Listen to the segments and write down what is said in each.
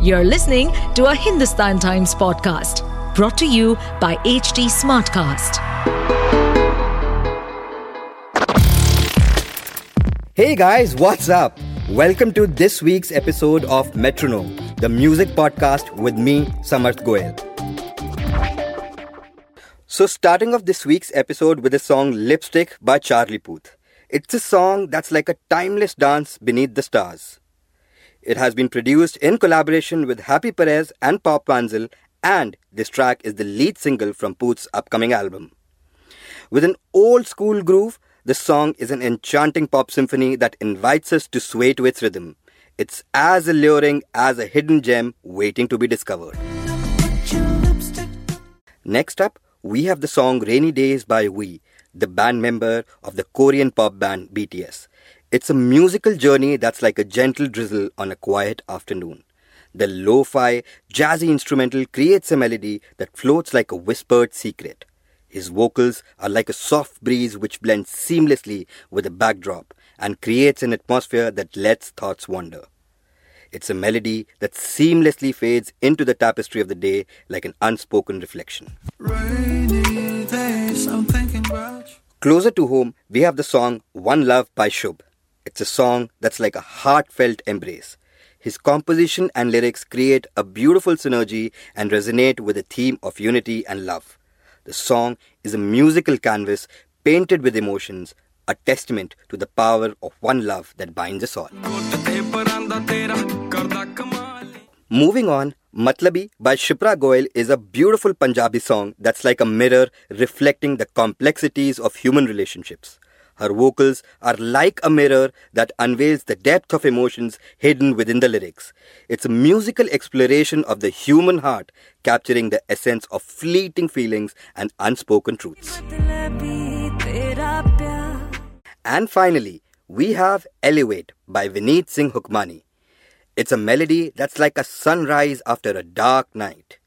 You're listening to a Hindustan Times podcast brought to you by HT Smartcast. Hey guys, what's up? Welcome to this week's episode of Metronome, the music podcast with me, Samarth Goyal. So, starting off this week's episode with the song Lipstick by Charlie Puth. It's a song that's like a timeless dance beneath the stars. It has been produced in collaboration with Happy Perez and Pop Wansel, and this track is the lead single from Puth's upcoming album. With an old school groove, the song is an enchanting pop symphony that invites us to sway to its rhythm. It's as alluring as a hidden gem waiting to be discovered. Next up, we have the song Rainy Days by V, the band member of the Korean pop band BTS. It's a musical journey that's like a gentle drizzle on a quiet afternoon. The lo fi, jazzy instrumental creates a melody that floats like a whispered secret. His vocals are like a soft breeze which blends seamlessly with the backdrop and creates an atmosphere that lets thoughts wander. It's a melody that seamlessly fades into the tapestry of the day like an unspoken reflection. Days, Closer to home, we have the song One Love by Shubh. It's a song that's like a heartfelt embrace. His composition and lyrics create a beautiful synergy and resonate with the theme of unity and love. The song is a musical canvas painted with emotions, a testament to the power of one love that binds us all. Moving on, Matlabi by Shipra Goyal is a beautiful Punjabi song that's like a mirror reflecting the complexities of human relationships. Her vocals are like a mirror that unveils the depth of emotions hidden within the lyrics. It's a musical exploration of the human heart, capturing the essence of fleeting feelings and unspoken truths. And finally, we have Elevate by Vineet Singh Hukmani. It's a melody that's like a sunrise after a dark night.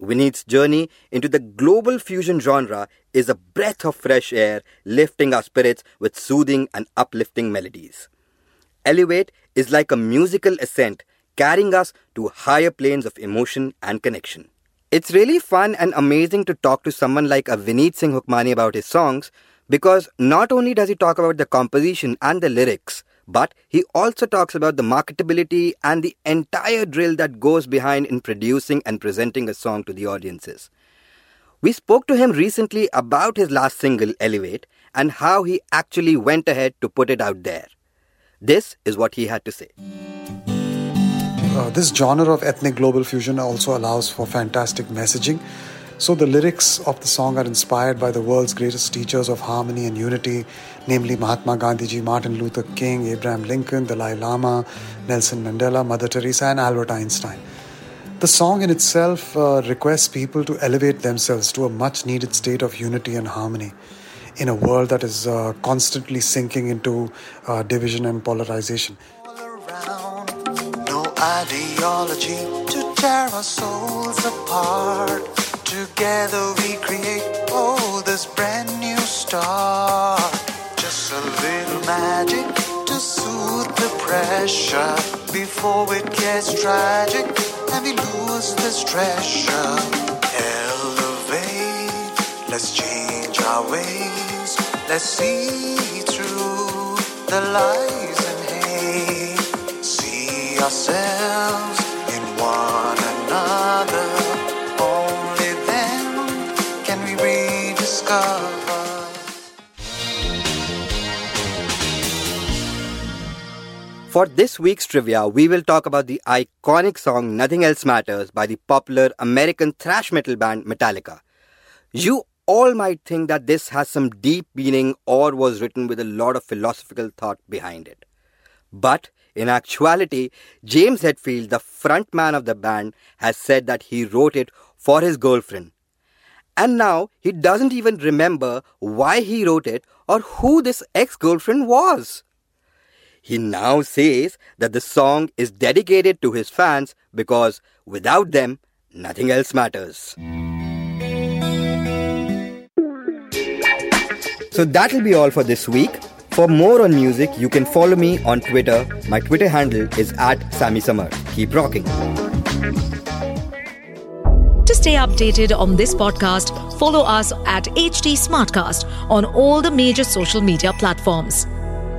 Vineet's journey into the global fusion genre is a breath of fresh air, lifting our spirits with soothing and uplifting melodies. Elevate is like a musical ascent, carrying us to higher planes of emotion and connection. It's really fun and amazing to talk to someone like a Vineet Singh Hukmani about his songs because not only does he talk about the composition and the lyrics, but he also talks about the marketability and the entire drill that goes behind in producing and presenting a song to the audiences. We spoke to him recently about his last single, Elevate, and how he actually went ahead to put it out there. This is what he had to say. Uh, this genre of ethnic global fusion also allows for fantastic messaging so the lyrics of the song are inspired by the world's greatest teachers of harmony and unity, namely Mahatma Gandhiji, Martin Luther King, Abraham Lincoln, Dalai Lama, Nelson Mandela, Mother Teresa, and Albert Einstein. The song in itself uh, requests people to elevate themselves to a much needed state of unity and harmony in a world that is uh, constantly sinking into uh, division and polarization. Ideology to tear our souls apart. Together we create, oh, this brand new start. Just a little magic to soothe the pressure before it gets tragic and we lose this treasure. Elevate, let's change our ways. Let's see through the lies For this week's trivia, we will talk about the iconic song Nothing Else Matters by the popular American thrash metal band Metallica. You all might think that this has some deep meaning or was written with a lot of philosophical thought behind it. But in actuality, James Hetfield, the frontman of the band, has said that he wrote it for his girlfriend. And now he doesn't even remember why he wrote it or who this ex girlfriend was. He now says that the song is dedicated to his fans because without them, nothing else matters. So that'll be all for this week. For more on music, you can follow me on Twitter. My Twitter handle is at Sammy Summer. Keep rocking. To stay updated on this podcast, follow us at HT Smartcast on all the major social media platforms.